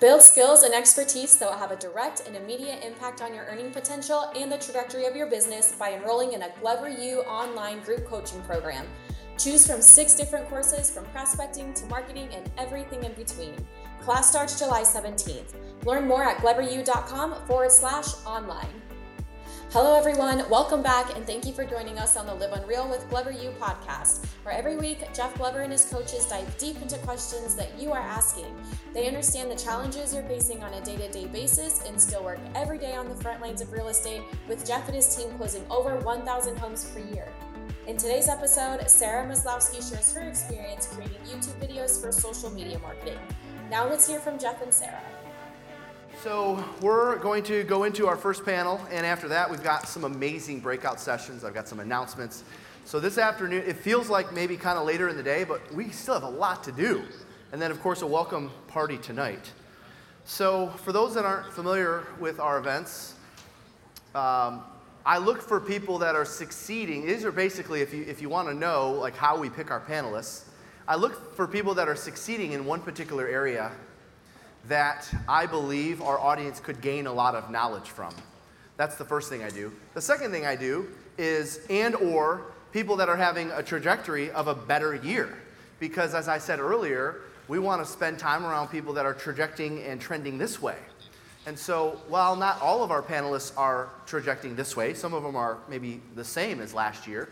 Build skills and expertise that will have a direct and immediate impact on your earning potential and the trajectory of your business by enrolling in a Glover U online group coaching program. Choose from six different courses from prospecting to marketing and everything in between. Class starts July 17th. Learn more at gloveru.com forward slash online. Hello, everyone. Welcome back, and thank you for joining us on the Live Unreal with Glover U podcast, where every week Jeff Glover and his coaches dive deep into questions that you are asking. They understand the challenges you're facing on a day to day basis and still work every day on the front lines of real estate, with Jeff and his team closing over 1,000 homes per year. In today's episode, Sarah Maslowski shares her experience creating YouTube videos for social media marketing. Now let's hear from Jeff and Sarah. So we're going to go into our first panel, and after that, we've got some amazing breakout sessions. I've got some announcements. So this afternoon, it feels like maybe kind of later in the day, but we still have a lot to do. And then, of course, a welcome party tonight. So for those that aren't familiar with our events, um, I look for people that are succeeding. These are basically, if you, if you want to know like how we pick our panelists, I look for people that are succeeding in one particular area that I believe our audience could gain a lot of knowledge from. That's the first thing I do. The second thing I do is and or people that are having a trajectory of a better year. Because as I said earlier, we want to spend time around people that are trajecting and trending this way. And so, while not all of our panelists are trajecting this way, some of them are maybe the same as last year,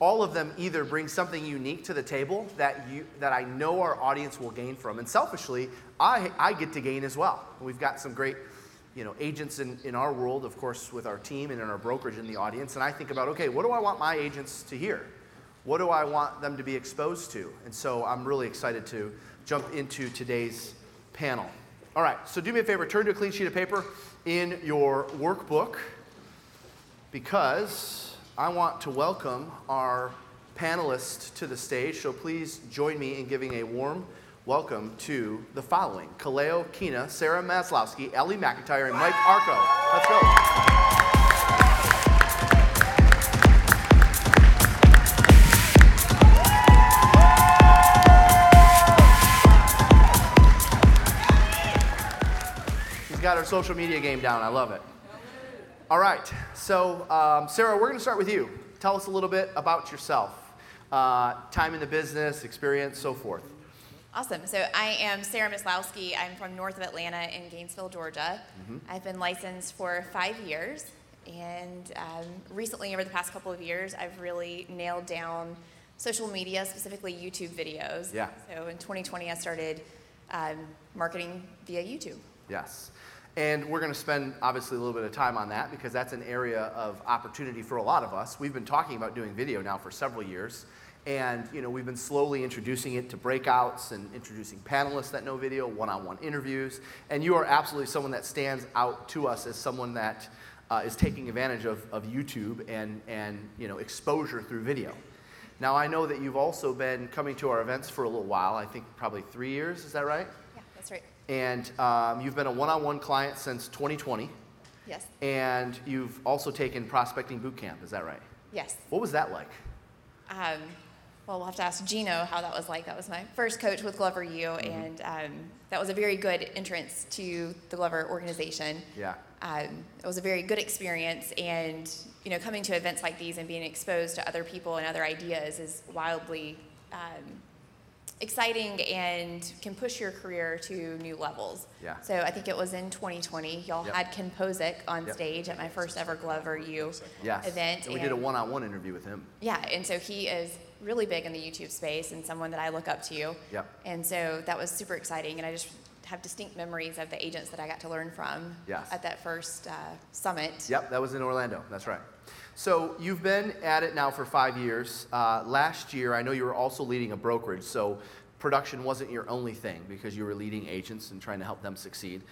all of them either bring something unique to the table that, you, that I know our audience will gain from. And selfishly, I, I get to gain as well. We've got some great you know, agents in, in our world, of course, with our team and in our brokerage in the audience. And I think about, okay, what do I want my agents to hear? What do I want them to be exposed to? And so I'm really excited to jump into today's panel. All right, so do me a favor, turn to a clean sheet of paper in your workbook because I want to welcome our panelists to the stage, so please join me in giving a warm welcome to the following Kaleo Kina, Sarah Maslowski, Ellie McIntyre, and Mike Arco. Let's go. He's got our social media game down. I love it. All right. So, um, Sarah, we're going to start with you. Tell us a little bit about yourself, uh, time in the business, experience, so forth. Awesome. So I am Sarah Maslowski. I'm from north of Atlanta in Gainesville, Georgia. Mm-hmm. I've been licensed for five years. And um, recently, over the past couple of years, I've really nailed down social media, specifically YouTube videos. Yeah. So in 2020, I started um, marketing via YouTube. Yes. And we're going to spend obviously a little bit of time on that because that's an area of opportunity for a lot of us. We've been talking about doing video now for several years. And you know, we've been slowly introducing it to breakouts and introducing panelists that know video, one-on-one interviews. And you are absolutely someone that stands out to us as someone that uh, is taking advantage of, of YouTube and, and you know, exposure through video. Now, I know that you've also been coming to our events for a little while, I think probably three years, is that right? Yeah, that's right. And um, you've been a one on one client since 2020. Yes. And you've also taken prospecting boot camp, is that right? Yes. What was that like? Um, well, we'll have to ask Gino how that was like. That was my first coach with Glover U, mm-hmm. and um, that was a very good entrance to the Glover organization. Yeah. Um, it was a very good experience, and you know, coming to events like these and being exposed to other people and other ideas is wildly um, exciting and can push your career to new levels. Yeah. So I think it was in 2020. Y'all Yep. had Ken Pozek on Yep. stage at my first ever Glover U Yes. event. And we did a one on one interview with him. Yeah, and so he is really big in the YouTube space and someone that I look up to. Yep. And so that was super exciting, and I just have distinct memories of the agents that I got to learn from Yes. at that first uh, summit. Yep, that was in Orlando. That's right. So you've been at it now for five years. Uh, last year, I know you were also leading a brokerage, so production wasn't your only thing because you were leading agents and trying to help them succeed.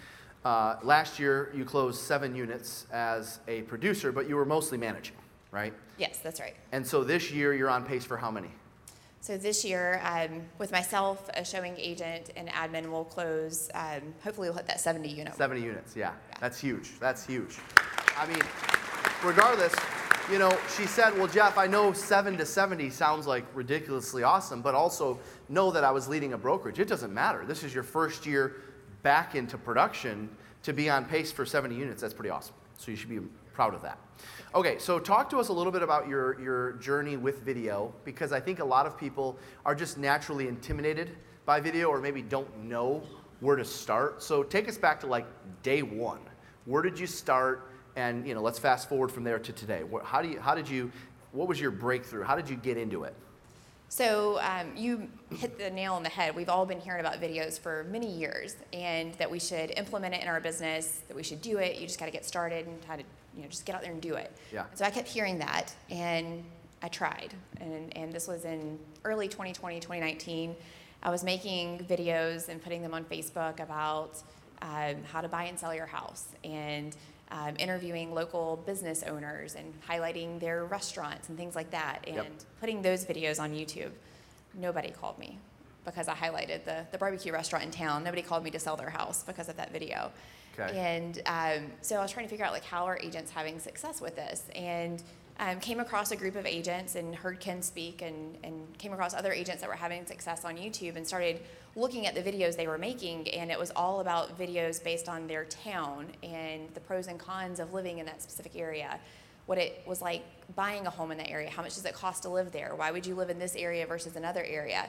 Uh, last year, you closed seven units as a producer, but you were mostly managing, right? Yes, that's right. And so this year, you're on pace for how many? So this year, um, with myself, a showing agent, and admin, we'll close. Um, hopefully, we'll hit that 70 unit. 70 units, yeah. Yeah. That's huge. That's huge. I mean, regardless, you know, she said, Well, Jeff, I know 7 to 70 sounds like ridiculously awesome, but also know that I was leading a brokerage. It doesn't matter. This is your first year back into production to be on pace for 70 units. That's pretty awesome. So you should be proud of that. Okay, so talk to us a little bit about your, your journey with video because I think a lot of people are just naturally intimidated by video or maybe don't know where to start. So take us back to like day one. Where did you start? And you know, let's fast forward from there to today. How, do you, how did you, what was your breakthrough? How did you get into it? So um, you hit the nail on the head. We've all been hearing about videos for many years, and that we should implement it in our business. That we should do it. You just got to get started and how to, you know, just get out there and do it. Yeah. So I kept hearing that, and I tried, and and this was in early 2020, 2019. I was making videos and putting them on Facebook about um, how to buy and sell your house, and um, interviewing local business owners and highlighting their restaurants and things like that, and Yep. putting those videos on YouTube. Nobody called me because I highlighted the, the barbecue restaurant in town. Nobody called me to sell their house because of that video. Okay. And um, so I was trying to figure out like how are agents having success with this, and um, came across a group of agents and heard Ken speak, and, and came across other agents that were having success on YouTube, and started looking at the videos they were making, and it was all about videos based on their town and the pros and cons of living in that specific area. What it was like buying a home in that area. How much does it cost to live there? Why would you live in this area versus another area?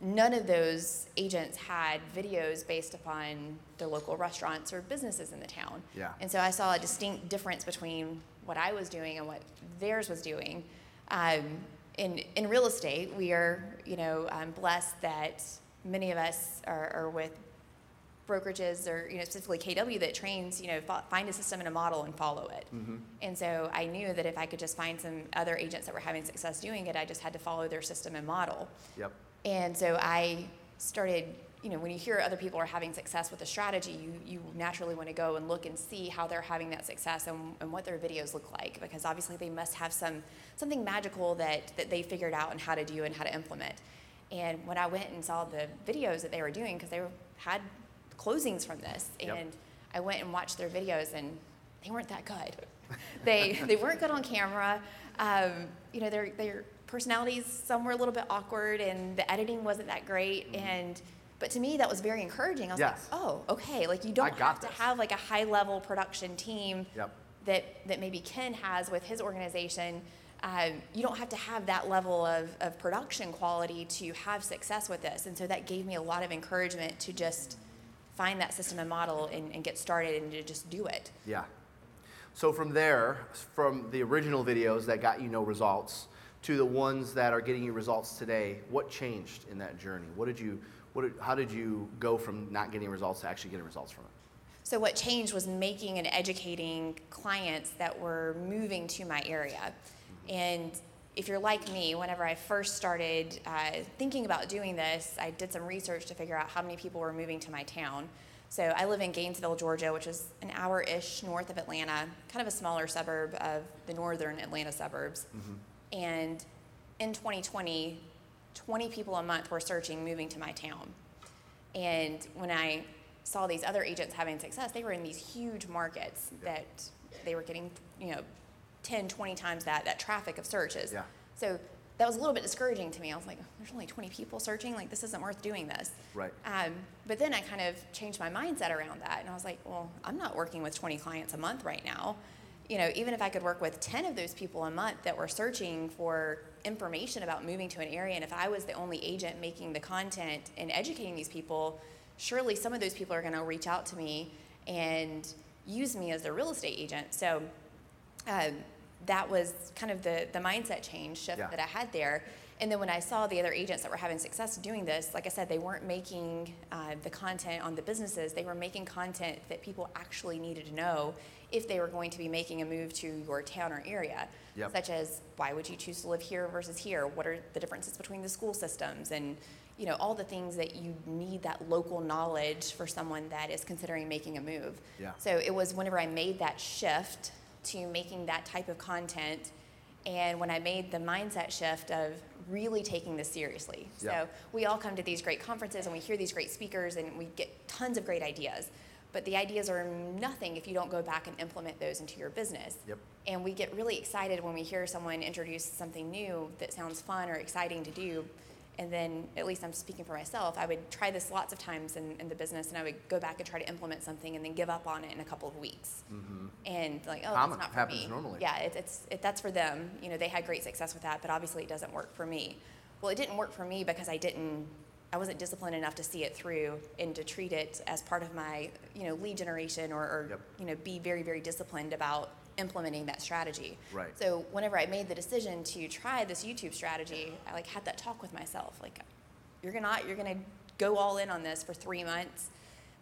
None of those agents had videos based upon the local restaurants or businesses in the town. Yeah. And so I saw a distinct difference between what I was doing and what theirs was doing. Um, in, in real estate, we are, you know, um, blessed that many of us are, are with brokerages or, you know, specifically KW that trains, you know, find a system and a model and follow it. Mm-hmm. And so I knew that if I could just find some other agents that were having success doing it, I just had to follow their system and model. Yep. And so I started, you know, when you hear other people are having success with a strategy, you, you naturally want to go and look and see how they're having that success and, and what their videos look like because obviously they must have some something magical that, that they figured out and how to do and how to implement. And when I went and saw the videos that they were doing, because they were, had closings from this, Yep. and I went and watched their videos and they weren't that good. they, they weren't good on camera. Um, you know, their, their personalities, some were a little bit awkward and the editing wasn't that great. And, but to me, that was very encouraging. I was Mm-hmm. Yes. like, oh, okay. Like you don't have to have like a high level production team Yep. that, that maybe Ken has with his organization. Um, you don't have to have that level of, of production quality to have success with this. And so that gave me a lot of encouragement to just find that system and model and, and get started and to just do it. Yeah. So from there, from the original videos that got you no results to the ones that are getting you results today, what changed in that journey? What did you, what did, how did you go from not getting results to actually getting results from it? So what changed was making and educating clients that were moving to my area. And if you're like me, whenever I first started uh, thinking about doing this, I did some research to figure out how many people were moving to my town. So I live in Gainesville, Georgia, which is an hour-ish north of Atlanta, kind of a smaller suburb of the northern Atlanta suburbs. And in 2020, 20 people a month were searching moving to my town. And when I saw these other agents having success, they were in these huge markets that they were getting, you know, 10, 20 times that, that traffic of searches. Yeah. So that was a little bit discouraging to me. I was like, there's only 20 people searching. Like, this isn't worth doing this. Right. Um, but then I kind of changed my mindset around that. And I was like, well, I'm not working with 20 clients a month right now. You know, even if I could work with 10 of those people a month that were searching for information about moving to an area, and if I was the only agent making the content and educating these people, surely some of those people are going to reach out to me and use me as their real estate agent. So um, that was kind of the, the mindset change shift Yeah. that I had there. And then when I saw the other agents that were having success doing this, like I said, they weren't making uh, the content on the businesses. They were making content that people actually needed to know if they were going to be making a move to your town or area. Yep. Such as why would you choose to live here versus here? What are the differences between the school systems? And you know all the things that you need that local knowledge for someone that is considering making a move. Yeah. So it was whenever I made that shift to making that type of content and when I made the mindset shift of really taking this seriously. Yeah. So we all come to these great conferences and we hear these great speakers and we get tons of great ideas. But the ideas are nothing if you don't go back and implement those into your business. Yep. And we get really excited when we hear someone introduce something new that sounds fun or exciting to do. And then, at least I'm speaking for myself, I would try this lots of times in, in the business and I would go back and try to implement something and then give up on it in a couple of weeks. Mm-hmm. And like, oh, Common. that's not for Happens me. normally. Yeah, it, it's, it, that's for them. You know, they had great success with that, but obviously it doesn't work for me. Well, it didn't work for me because I didn't, I wasn't disciplined enough to see it through and to treat it as part of my, you know, lead generation or, or Yep. you know, be very, very disciplined about implementing that strategy. Right. So whenever I made the decision to try this YouTube strategy, I like had that talk with myself, like, you're gonna, you're gonna go all in on this for three months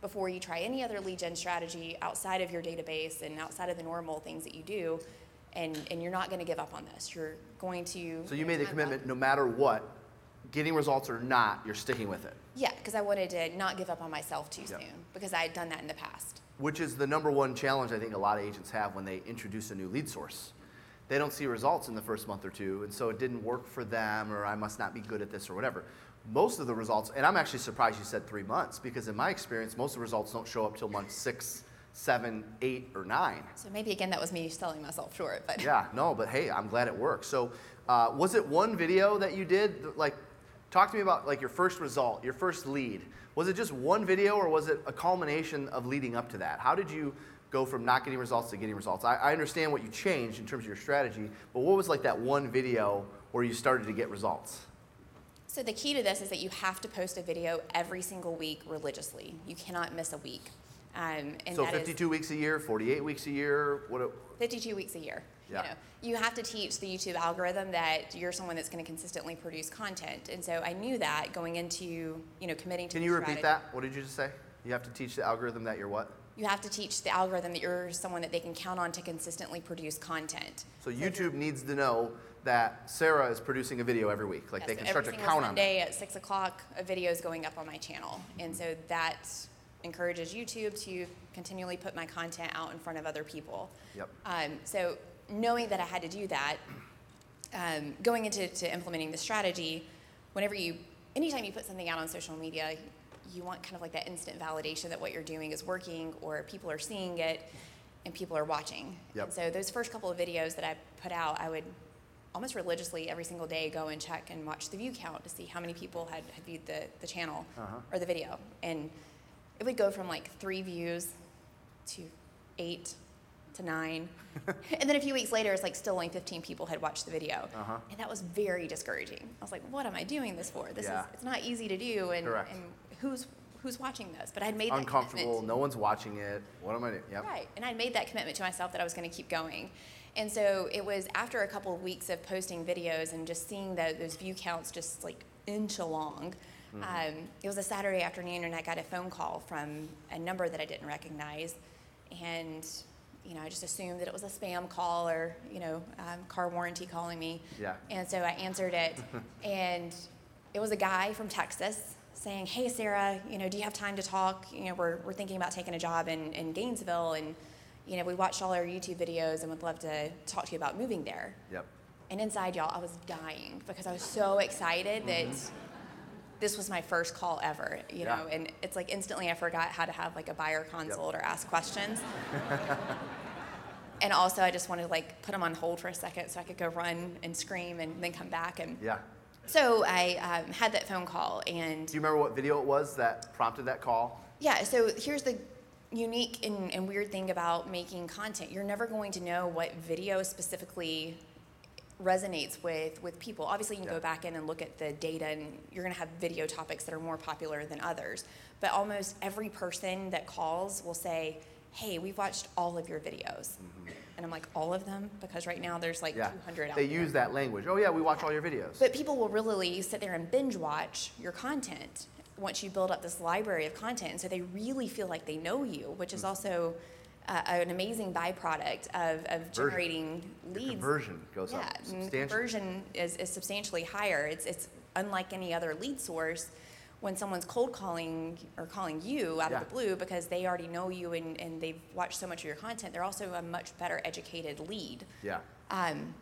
before you try any other lead gen strategy outside of your database and outside of the normal things that you do. And, and you're not gonna give up on this. You're going to. So you made the commitment, no matter what, getting results or not, you're sticking with it. Yeah, because I wanted to not give up on myself too Yep. soon because I had done that in the past. Which is the number one challenge I think a lot of agents have when they introduce a new lead source. They don't see results in the first month or two, and so it didn't work for them, or I must not be good at this, or whatever. Most of the results, and I'm actually surprised you said three months, because in my experience, most of the results don't show up till month six, seven, eight, or nine. So maybe again that was me selling myself short, but Yeah, no, but hey, I'm glad it worked. So, uh, was it one video that you did? Like, talk to me about like your first result, your first lead. Was it just one video, or was it a culmination of leading up to that? How did you go from not getting results to getting results? I, I understand what you changed in terms of your strategy, but what was like that one video where you started to get results? So the key to this is that you have to post a video every single week religiously. You cannot miss a week. Um, and so, that is 52 weeks a year, 48 weeks a year. What? it- 52 weeks a year. Yeah. You know, you have to teach the YouTube algorithm that you're someone that's going to consistently produce content. And so I knew that going into, you know, committing to Can you repeat strategy. that? What did you just say? You have to teach the algorithm that you're what? You have to teach the algorithm that you're someone that they can count on to consistently produce content. So YouTube needs to know that Sarah is producing a video every week. Like Yeah, they so can start to count on that. Sunday at six o'clock, a video is going up on my channel, and so that encourages YouTube to continually put my content out in front of other people. Yep. Um, so knowing that I had to do that, um, going into to implementing the strategy, whenever you, anytime you put something out on social media, you want kind of like that instant validation that what you're doing is working or people are seeing it and people are watching. Yep. And so those first couple of videos that I put out, I would almost religiously every single day go and check and watch the view count to see how many people had, had viewed the, the channel Uh-huh. or the video. And it would go from like three views to eight to nine. and then a few weeks later, it's like still only 15 people had watched the video. Uh-huh. And that was very discouraging. I was like, what am I doing this for? This Yeah. is, it's not easy to do. And, Correct. and who's, who's watching this? But I'd made that Uncomfortable. No one's watching it. What am I doing? Yep. Right. And I'd made that commitment to myself that I was going to keep going. And so it was after a couple of weeks of posting videos and just seeing the, those view counts just like inch along. Um, it was a Saturday afternoon, and I got a phone call from a number that I didn't recognize. And, you know, I just assumed that it was a spam call or, you know, um, car warranty calling me. Yeah. And so I answered it, and it was a guy from Texas saying, "Hey, Sarah, you know, do you have time to talk? You know, we're, we're thinking about taking a job in, in Gainesville, and you know, we watched all our YouTube videos and would love to talk to you about moving there." Yep. And inside, y'all, I was dying because I was so excited that this was my first call ever, you Yeah. know, and it's like instantly I forgot how to have like a buyer consult or ask questions. and also, I just wanted to like put them on hold for a second so I could go run and scream and then come back. And Yeah. so I um, had that phone call, and Do you remember what video it was that prompted that call? yeah, so here's the unique and, and weird thing about making content. You're never going to know what video specifically resonates with, with people. Obviously, you can Yeah. go back in and look at the data, and you're going to have video topics that are more popular than others. But almost every person that calls will say, Hey, we've watched all of your videos. And I'm like, All of them? Because right now there's like Mm-hmm. Yeah. 200 out They use that language. Oh yeah, we watch all your videos. But people will really sit there and binge watch your content once you build up this library of content. And so they really feel like they know you, which is also uh, an amazing byproduct of, of generating Your leads. conversion goes yeah, up and substantially. conversion is, is substantially higher. It's, it's unlike any other lead source when someone's cold calling or calling you out Yeah. of the blue because they already know you and, and they've watched so much of your content. They're also a much better educated lead. Yeah. Um,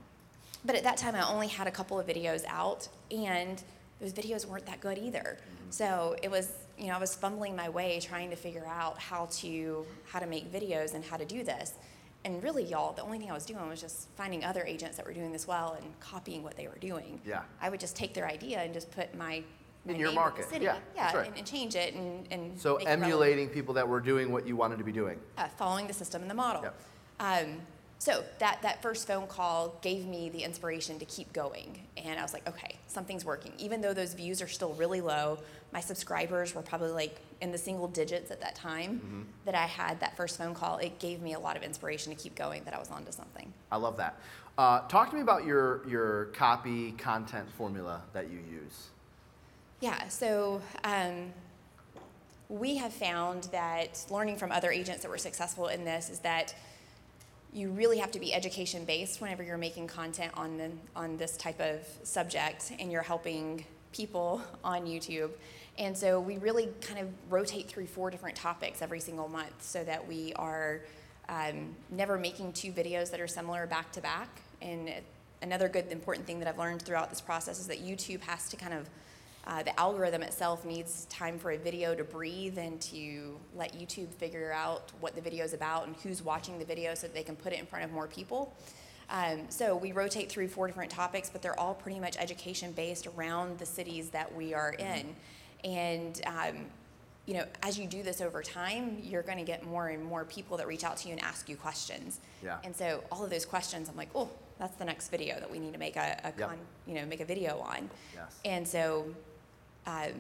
but at that time, I only had a couple of videos out, and those videos weren't that good either. So it was, you know, I was fumbling my way trying to figure out how to how to make videos and how to do this. and really, y'all, the only thing I was doing was just finding other agents that were doing this well and copying what they were doing. Yeah. I would just take their idea and just put my, In your market. city. Yeah, yeah, that's right. and, and change it and, and So emulating people that were doing what you wanted to be doing. uh, following the system and the model. Yep. Um, so that, that first phone call gave me the inspiration to keep going. And I was like, okay, something's working. Even though those views are still really low, my subscribers were probably like in the single digits at that time Mm-hmm. that I had that first phone call. It gave me a lot of inspiration to keep going that I was onto something. I love that. Uh, talk to me about your, your copy content formula that you use. Yeah, so um, we have found that learning from other agents that were successful in this is that you really have to be education based whenever you're making content on the, on this type of subject and you're helping people on YouTube. And so we really kind of rotate through four different topics every single month so that we are um, never making two videos that are similar back to back. And another good important thing that I've learned throughout this process is that YouTube has to kind of uh, the algorithm itself needs time for a video to breathe and to let YouTube figure out what the video is about and who's watching the video so that they can put it in front of more people. Um, so we rotate through four different topics, but they're all pretty much education based around the cities that we are in. And um, you know, as you do this over time, you're going to get more and more people that reach out to you and ask you questions. Yeah. And so all of those questions, I'm like, oh, that's the next video that we need to make a, a Yep. con, you know, make a video on. Yes. And so, um,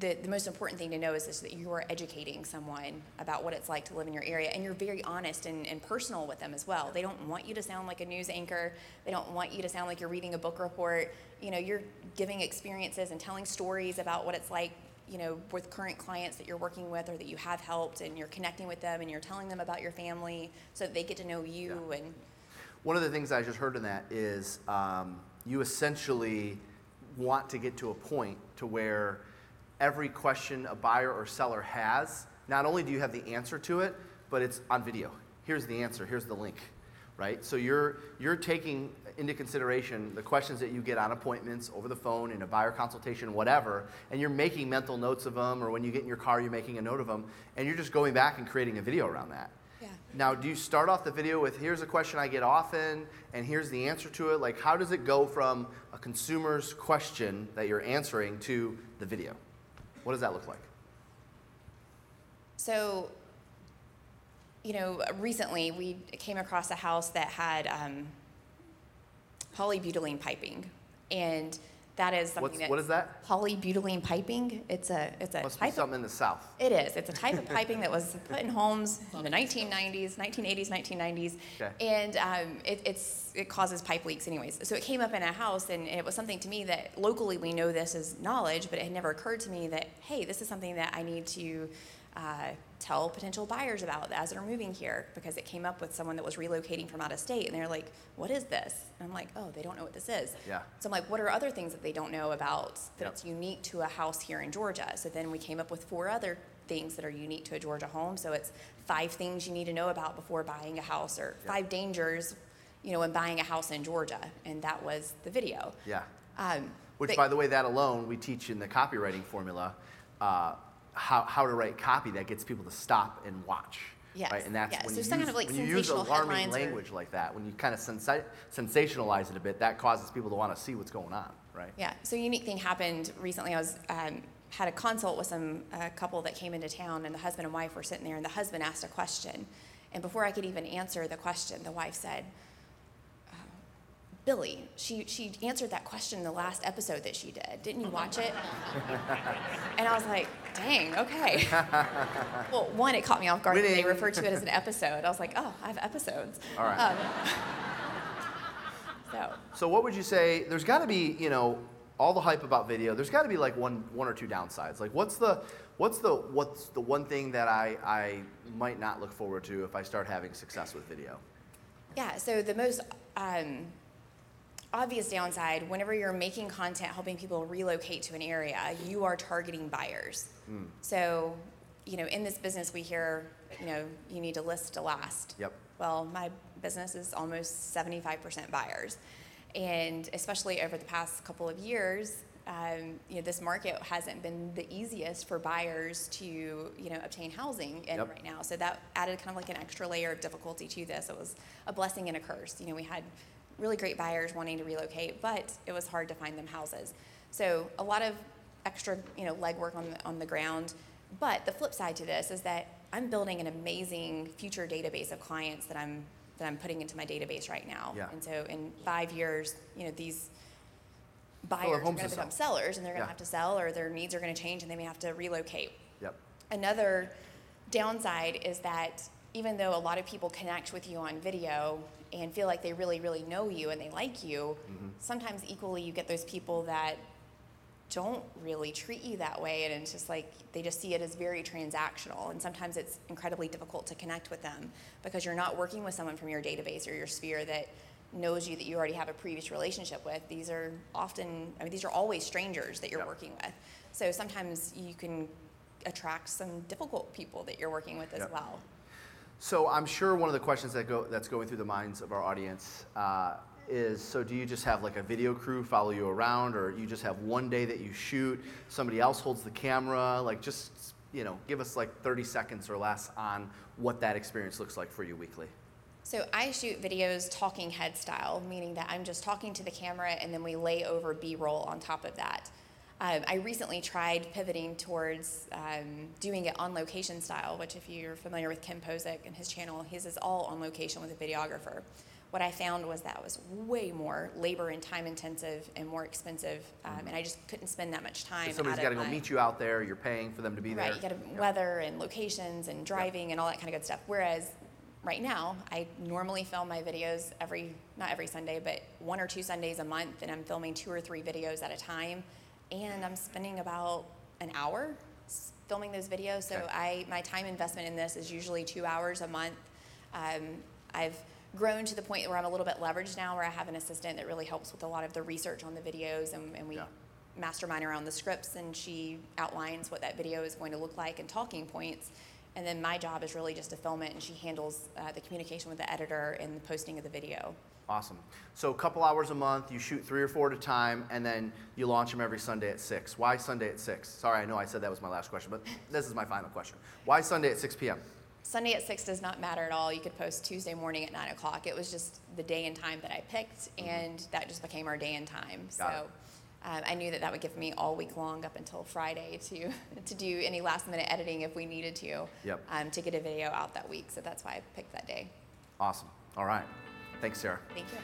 the, the most important thing to know is this, that you are educating someone about what it's like to live in your area and you're very honest and, and personal with them as well. They don't want you to sound like a news anchor. They don't want you to sound like you're reading a book report. You know, you're giving experiences and telling stories about what it's like, you know, with current clients that you're working with or that you have helped and you're connecting with them and you're telling them about your family so that they get to know you Yeah. and One of the things I just heard in that is um, you essentially want to get to a point to where every question a buyer or seller has, not only do you have the answer to it, but it's on video. Here's the answer, here's the link, right? So you're, you're taking into consideration the questions that you get on appointments, over the phone, in a buyer consultation, whatever, and you're making mental notes of them, or when you get in your car, you're making a note of them, and you're just going back and creating a video around that. Now, do you start off the video with here's a question I get often, and here's the answer to it? Like, how does it go from a consumer's question that you're answering to the video? What does that look like? So, you know, recently we came across a house that had um, polybutylene piping, and that is something What's, that what is that? polybutylene piping. It's a it's a Must be type of, something in the South. it is. It's a type of piping that was put in homes in the 1990s, 1980s, 1990s, Okay. and um, it, it's it causes pipe leaks, anyways. So it came up in a house, and it was something to me that locally we know this as knowledge, but it had never occurred to me that hey, this is something that I need to uh, tell potential buyers about as they're moving here because it came up with someone that was relocating from out of state, and they're like, "What is this?" And I'm like, "Oh, they don't know what this is." Yeah. So I'm like, what are other things that they don't know about that's Yep. unique to a house here in Georgia? So then we came up with four other things that are unique to a Georgia home. So it's five things you need to know about before buying a house, or Yep. five dangers, you know, when buying a house in Georgia. And that was the video. Yeah. Um, Which, but- by the way, that alone, we teach in the copywriting formula uh, how, how to write copy that gets people to stop and watch. Yes, Right? And that's yes. when, So you use, kind of like when you use alarming headlines or- language like that, when you kind of sensa- sensationalize it a bit, that causes people to want to see what's going on, right? Yeah. So a unique thing happened recently. I was um, had a consult with some a couple that came into town, and the husband and wife were sitting there, and the husband asked a question, and before I could even answer the question, the wife said. "Uh, Billy, she, she answered that question in the last episode that she did. Didn't you watch it? and I was like, dang, okay. well, one, it caught me off guard. They referred to it as an episode. I was like, oh, I have episodes. All right. Um, so, So what would you say? There's got to be, you know, all the hype about video. There's got to be like one, one or two downsides. Like, what's the, what's the, what's the one thing that I, I might not look forward to if I start having success with video? Yeah, so the most um, obvious downside, whenever you're making content helping people relocate to an area, you are targeting buyers. So, you know, in this business, we hear, you know, you need to list to last. Yep. Well, my business is almost 75% buyers. And especially over the past couple of years, um, you know, this market hasn't been the easiest for buyers to, you know, obtain housing in Yep. right now. So that added kind of like an extra layer of difficulty to this. It was a blessing and a curse. You know, we had really great buyers wanting to relocate, but it was hard to find them houses. So a lot of extra, you know, legwork on the, on the ground. But the flip side to this is that I'm building an amazing future database of clients that I'm that I'm putting into my database right now. Yeah. And so in five years, you know, these have buyers are going to become sell. sellers and they're going Yeah. to have to sell or their needs are going to change and they may have to relocate. Yep. Another downside is that even though a lot of people connect with you on video and feel like they really, really know you and they like you, Mm-hmm. sometimes equally you get those people that don't really treat you that way and it's just like they just see it as very transactional and sometimes it's incredibly difficult to connect with them because you're not working with someone from your database or your sphere that knows you that you already have a previous relationship with these are often i mean these are always strangers that you're Yep. working with so sometimes you can attract some difficult people that you're working with as Yep. well So I'm sure one of the questions that go that's going through the minds of our audience uh, is: So do you just have like a video crew follow you around, or you just have one day that you shoot? Somebody else holds the camera. Like just you know, give us like 30 seconds or less on what that experience looks like for you weekly. So I shoot videos talking head style, meaning that I'm just talking to the camera and then we lay over B-roll on top of that. Um, I recently tried pivoting towards um, doing it on location style, which if you're familiar with Kim Pozek and his channel, his is all on location with a videographer. What I found was that was way more labor and time intensive and more expensive, um, and I just couldn't spend that much time. If somebody's got to go my- meet you out there, you're paying for them to be there. Right, you got to Yep. weather and locations and driving and all that kind of good stuff. Whereas right now, I normally film my videos every, not every Sunday, but one or two Sundays a month, and I'm filming two or three videos at a time. And I'm spending about an hour filming those videos. So Okay. I, my time investment in this is usually two hours a month. Um, I've grown to the point where I'm a little bit leveraged now, where I have an assistant that really helps with a lot of the research on the videos, and, and we Yeah. mastermind around the scripts, and she outlines what that video is going to look like and talking points. And then my job is really just to film it, and she handles uh, the communication with the editor and the posting of the video. Awesome. So a couple hours a month, you shoot three or four at a time, and then you launch them every Sunday at six. Why Sunday at six? Sorry, I know I said that was my last question, but this is my final question. Why Sunday at 6 p.m.? Sunday at six does not matter at all. You could post Tuesday morning at nine o'clock. It was just the day and time that I picked, and that just became our day and time. Mm-hmm. Got so um, I knew that that would give me all week long up until Friday to to do any last minute editing if we needed to. Yep. Um, to get a video out that week. So that's why I picked that day. Awesome. All right. Thanks, Sarah. Thank you.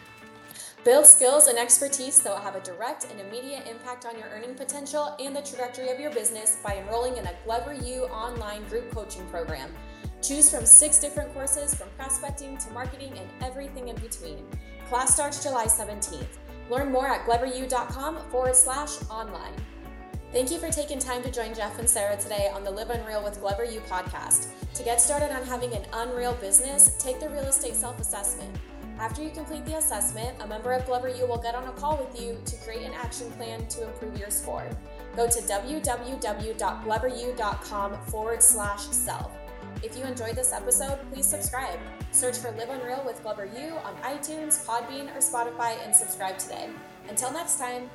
Build skills and expertise that will have a direct and immediate impact on your earning potential and the trajectory of your business by enrolling in a Glover U online group coaching program. Choose from six different courses from prospecting to marketing and everything in between. Class starts July 17th. Learn more at gloveru.com forward slash online. Thank you for taking time to join Jeff and Sarah today on the Live Unreal with Glover U podcast. To get started on having an unreal business, take the real estate self assessment. After you complete the assessment, a member of Glover U will get on a call with you to create an action plan to improve your score. Go to www.gloveru.com forward slash self. If you enjoyed this episode, please subscribe. Search for Live Unreal with Glover U on iTunes, Podbean, or Spotify and subscribe today. Until next time,